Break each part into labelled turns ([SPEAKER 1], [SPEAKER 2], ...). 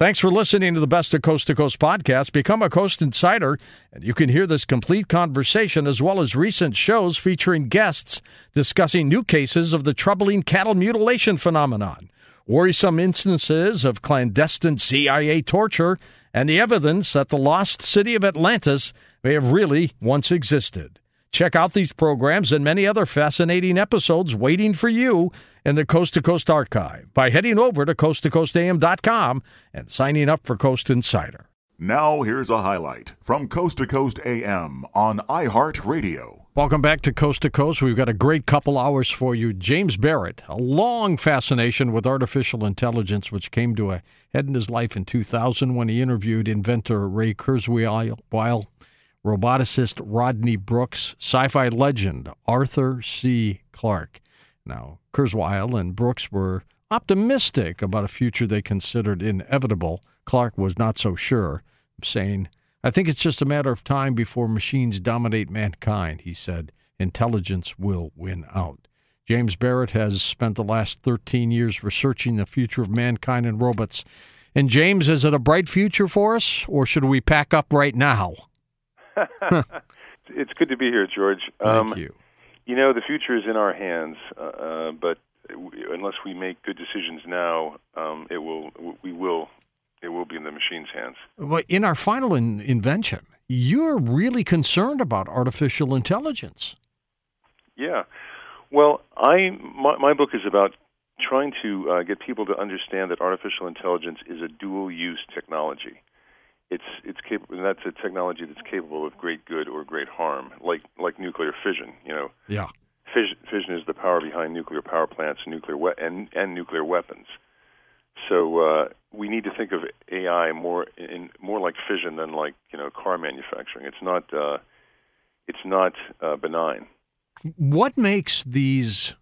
[SPEAKER 1] Thanks for listening to the Best of Coast to Coast podcast. Become a Coast Insider, and you can hear this complete conversation as well as recent shows featuring guests discussing new cases of the troubling cattle mutilation phenomenon, worrisome instances of clandestine CIA torture, and the evidence that the lost city of Atlantis may have really once existed. Check out these programs and many other fascinating episodes waiting for you in the Coast to Coast archive by heading over to coasttocoastam.com and signing up for Coast Insider.
[SPEAKER 2] Now, here's a highlight from Coast to Coast AM on iHeartRadio.
[SPEAKER 1] Welcome back to Coast to Coast. We've got a great couple hours for you. James Barrat, a long fascination with artificial intelligence, which came to a head in his life in 2000 when he interviewed inventor Ray Kurzweil roboticist Rodney Brooks, sci fi legend Arthur C. Clarke. Now, Kurzweil and Brooks were optimistic about a future they considered inevitable. Clarke was not so sure, saying, I think it's just a matter of time before machines dominate mankind, he said. Intelligence will win out. James Barrat has spent the last 13 years researching the future of mankind and robots. And James, is it a bright future for us, or should we pack up right now?
[SPEAKER 3] it's good to be here, George.
[SPEAKER 1] Um, Thank you.
[SPEAKER 3] You know, the future is in our hands, uh, uh but unless we make good decisions now, um, it will. We will. It will be in the machine's hands.
[SPEAKER 1] Well, in our final in- invention, you're really concerned about artificial intelligence.
[SPEAKER 3] Yeah. Well, I my, my book is about trying to uh, get people to understand that artificial intelligence is a dual use technology it's it's capable, and that's a technology that's capable of great good or great harm, like like nuclear fission. You know,
[SPEAKER 1] yeah,
[SPEAKER 3] fission, fission is the power behind nuclear power plants, nuclear we- and and nuclear weapons. So uh, we need to think of AI more in more like fission than like you know car manufacturing. It's not uh, it's not uh, benign.
[SPEAKER 1] What makes these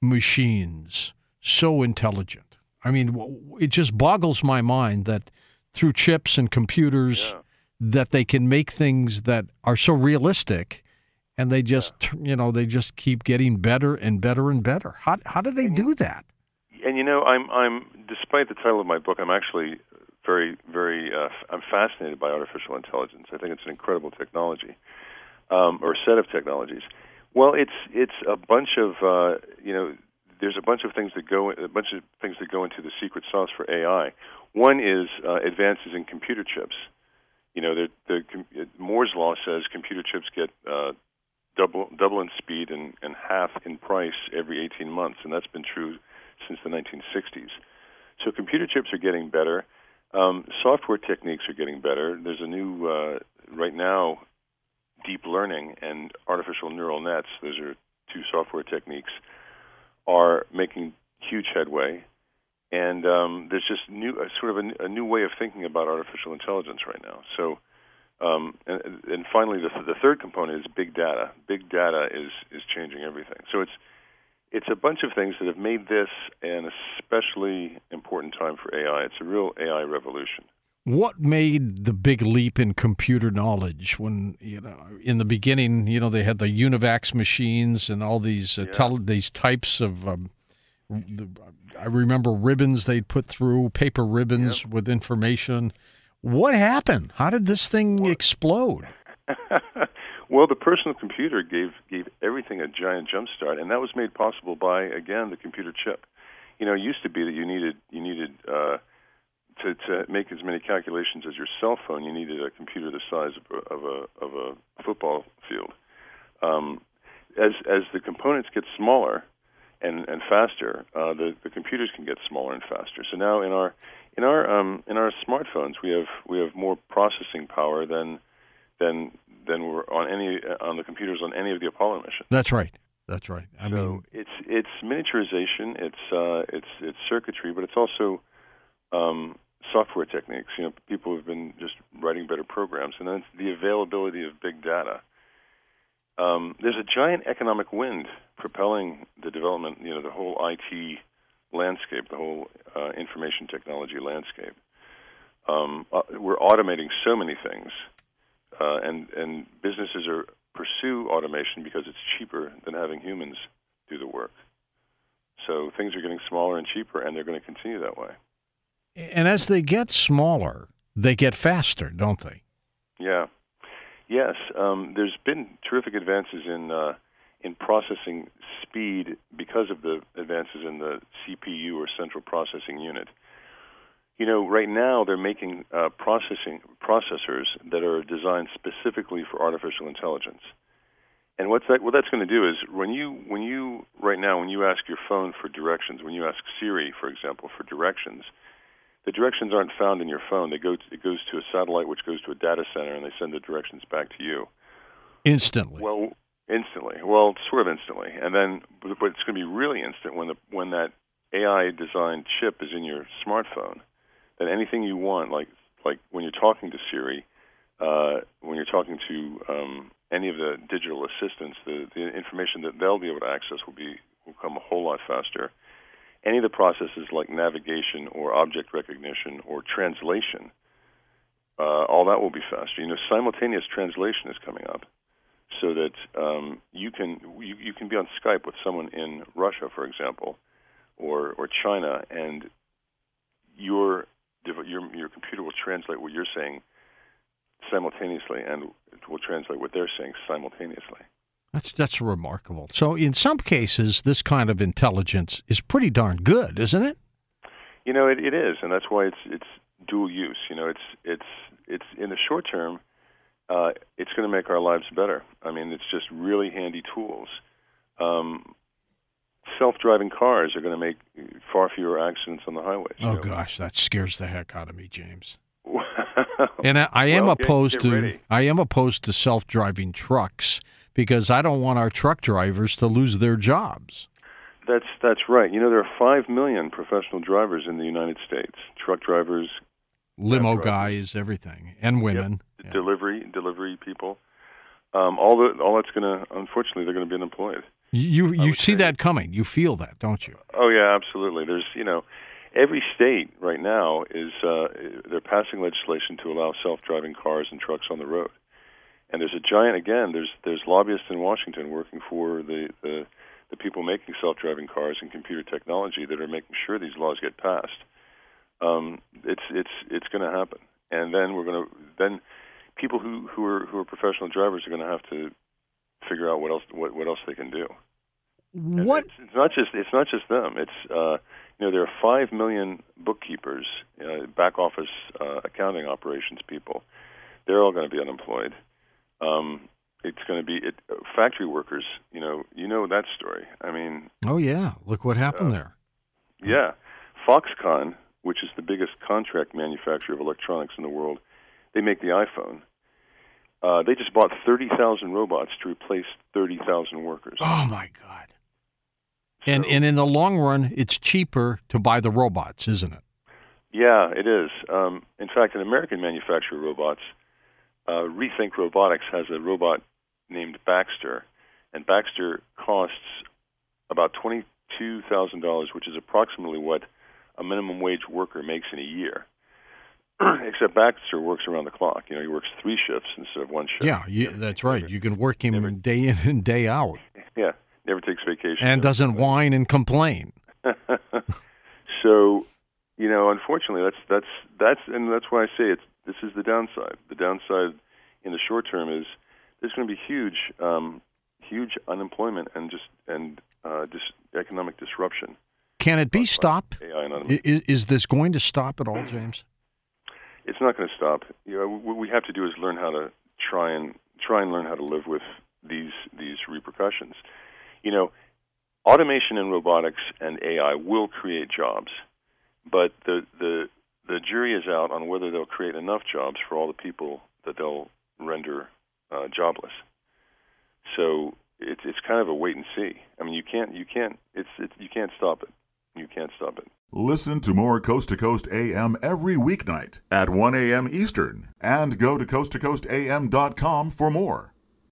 [SPEAKER 1] machines so intelligent? I mean, it just boggles my mind that through chips and computers yeah. that they can make things that are so realistic and they just yeah. you know they just keep getting better and better and better how how do they
[SPEAKER 3] and,
[SPEAKER 1] do that
[SPEAKER 3] and you know i'm i'm despite the title of my book i'm actually very very uh, i'm fascinated by artificial intelligence i think it's an incredible technology um, or set of technologies well it's it's a bunch of uh, you know there's a bunch of things that go a bunch of things that go into the secret sauce for AI. One is uh, advances in computer chips. You know, the, the Moore's law says computer chips get uh, double double in speed and, and half in price every 18 months, and that's been true since the 1960s. So computer chips are getting better. Um, software techniques are getting better. There's a new uh, right now deep learning and artificial neural nets. Those are two software techniques are making huge headway, and um, there's just new, uh, sort of a, a, new way of thinking about artificial intelligence right now. So, um, and, and, finally, the, the third component is big data. Big data is is changing everything. So it's it's a bunch of things that have made this an especially important time for AI. It's a real AI revolution
[SPEAKER 1] what made the big leap in computer knowledge when you know in the beginning you know they had the UNIVAC machines and all these uh, yeah. tele- these types of um, the, i remember ribbons they'd put through paper ribbons yep. with information what happened how did this thing what? explode
[SPEAKER 3] well the personal computer gave gave everything a giant jump start and that was made possible by again the computer chip you know it used to be that you needed you needed uh, to, to make as many calculations as your cell phone, you needed a computer the size of a, of a, of a football field. Um, as as the components get smaller and and faster, uh, the the computers can get smaller and faster. So now in our in our um, in our smartphones, we have we have more processing power than than than we're on any on the computers on any of the Apollo missions.
[SPEAKER 1] That's right. That's right.
[SPEAKER 3] I so mean, it's it's miniaturization, it's uh, it's it's circuitry, but it's also um, software techniques. You know, people have been just writing better programs, and then the availability of big data. Um, there's a giant economic wind propelling the development. You know, the whole IT landscape, the whole uh, information technology landscape. Um, uh, we're automating so many things, uh, and and businesses are pursue automation because it's cheaper than having humans do the work. So things are getting smaller and cheaper, and they're going to continue that way.
[SPEAKER 1] And as they get smaller, they get faster, don't they?
[SPEAKER 3] Yeah. Yes. Um, there's been terrific advances in uh, in processing speed because of the advances in the CPU or central processing unit. You know, right now they're making uh, processing processors that are designed specifically for artificial intelligence. And what's that? What that's going to do is when you when you right now when you ask your phone for directions, when you ask Siri, for example, for directions, the directions aren't found in your phone. They go to, it goes to a satellite, which goes to a data center, and they send the directions back to you
[SPEAKER 1] instantly.
[SPEAKER 3] Well, instantly. Well, sort of instantly, and then but it's going to be really instant when the when that AI designed chip is in your smartphone. Then anything you want, like like when you're talking to Siri, uh, when you're talking to um, any of the digital assistants, the, the information that they'll be able to access will be will come a whole lot faster. Any of the processes like navigation or object recognition or translation, uh, all that will be faster. You know, simultaneous translation is coming up, so that um, you can you, you can be on Skype with someone in Russia, for example, or or China, and your your your computer will translate what you're saying simultaneously, and it will translate what they're saying simultaneously.
[SPEAKER 1] That's that's remarkable. So in some cases, this kind of intelligence is pretty darn good, isn't it?
[SPEAKER 3] You know, it, it is, and that's why it's it's dual use. You know, it's it's it's in the short term, uh, it's going to make our lives better. I mean, it's just really handy tools. Um, self-driving cars are going to make far fewer accidents on the highways.
[SPEAKER 1] Oh
[SPEAKER 3] know?
[SPEAKER 1] gosh, that scares the heck out of me, James. and I, I am
[SPEAKER 3] well,
[SPEAKER 1] opposed
[SPEAKER 3] get, get
[SPEAKER 1] to
[SPEAKER 3] ready.
[SPEAKER 1] I am opposed to self-driving trucks because I don't want our truck drivers to lose their jobs.
[SPEAKER 3] That's that's right. You know there are five million professional drivers in the United States. Truck drivers,
[SPEAKER 1] limo
[SPEAKER 3] right.
[SPEAKER 1] guys, everything, and women,
[SPEAKER 3] yep. yeah. delivery delivery people. Um, all the all that's going to unfortunately they're going to be unemployed.
[SPEAKER 1] You you see say. that coming. You feel that, don't you?
[SPEAKER 3] Oh yeah, absolutely. There's you know every state right now is uh, they're passing legislation to allow self-driving cars and trucks on the road. And there's a giant again. There's there's lobbyists in Washington working for the the, the people making self-driving cars and computer technology that are making sure these laws get passed. Um, it's it's it's going to happen, and then we're going to then people who who are who are professional drivers are going to have to figure out what else what what else they can do.
[SPEAKER 1] What
[SPEAKER 3] it's, it's, not just it's not just them. It's uh, you know there are five million bookkeepers, uh, back office uh, accounting operations people. They're all going to be unemployed. Um, it's going to be it, factory workers. You know, you know that story. I mean,
[SPEAKER 1] oh yeah, look what happened there.
[SPEAKER 3] Yeah, Foxconn, which is the biggest contract manufacturer of electronics in the world, they make the iPhone. Uh, they just bought thirty thousand robots to replace thirty thousand workers.
[SPEAKER 1] Oh my God! So, and and in the long run, it's cheaper to buy the robots, isn't it?
[SPEAKER 3] Yeah, it is. Um, in fact, an American manufacturer of robots, uh, Rethink Robotics, has a robot named Baxter, and Baxter costs about twenty-two thousand dollars, which is approximately what a minimum wage worker makes in a year. Except Baxter works around the clock. You know, he works three shifts instead of one shift.
[SPEAKER 1] Yeah, you, that's right. You can work him never, day in and day out.
[SPEAKER 3] Yeah, never takes vacation.
[SPEAKER 1] And doesn't whine and complain.
[SPEAKER 3] so, you know, unfortunately, that's that's that's and that's why I say it's this is the downside. The downside in the short term is there's going to be huge, um, huge unemployment and just and uh, just economic disruption.
[SPEAKER 1] Can it be stopped? Is, is this going to stop at all, James?
[SPEAKER 3] it's not going to stop. You know, what we have to do is learn how to try and try and learn how to live with these these repercussions. You know, automation and robotics and AI will create jobs, but the the the jury is out on whether they'll create enough jobs for all the people that they'll render uh, jobless. So it's it's kind of a wait and see. I mean, you can't you can't it's, it's you can't stop it. You can't stop it.
[SPEAKER 2] Listen to more Coast to Coast AM every weeknight at 1 a.m. Eastern and go to coasttocoastam.com for more.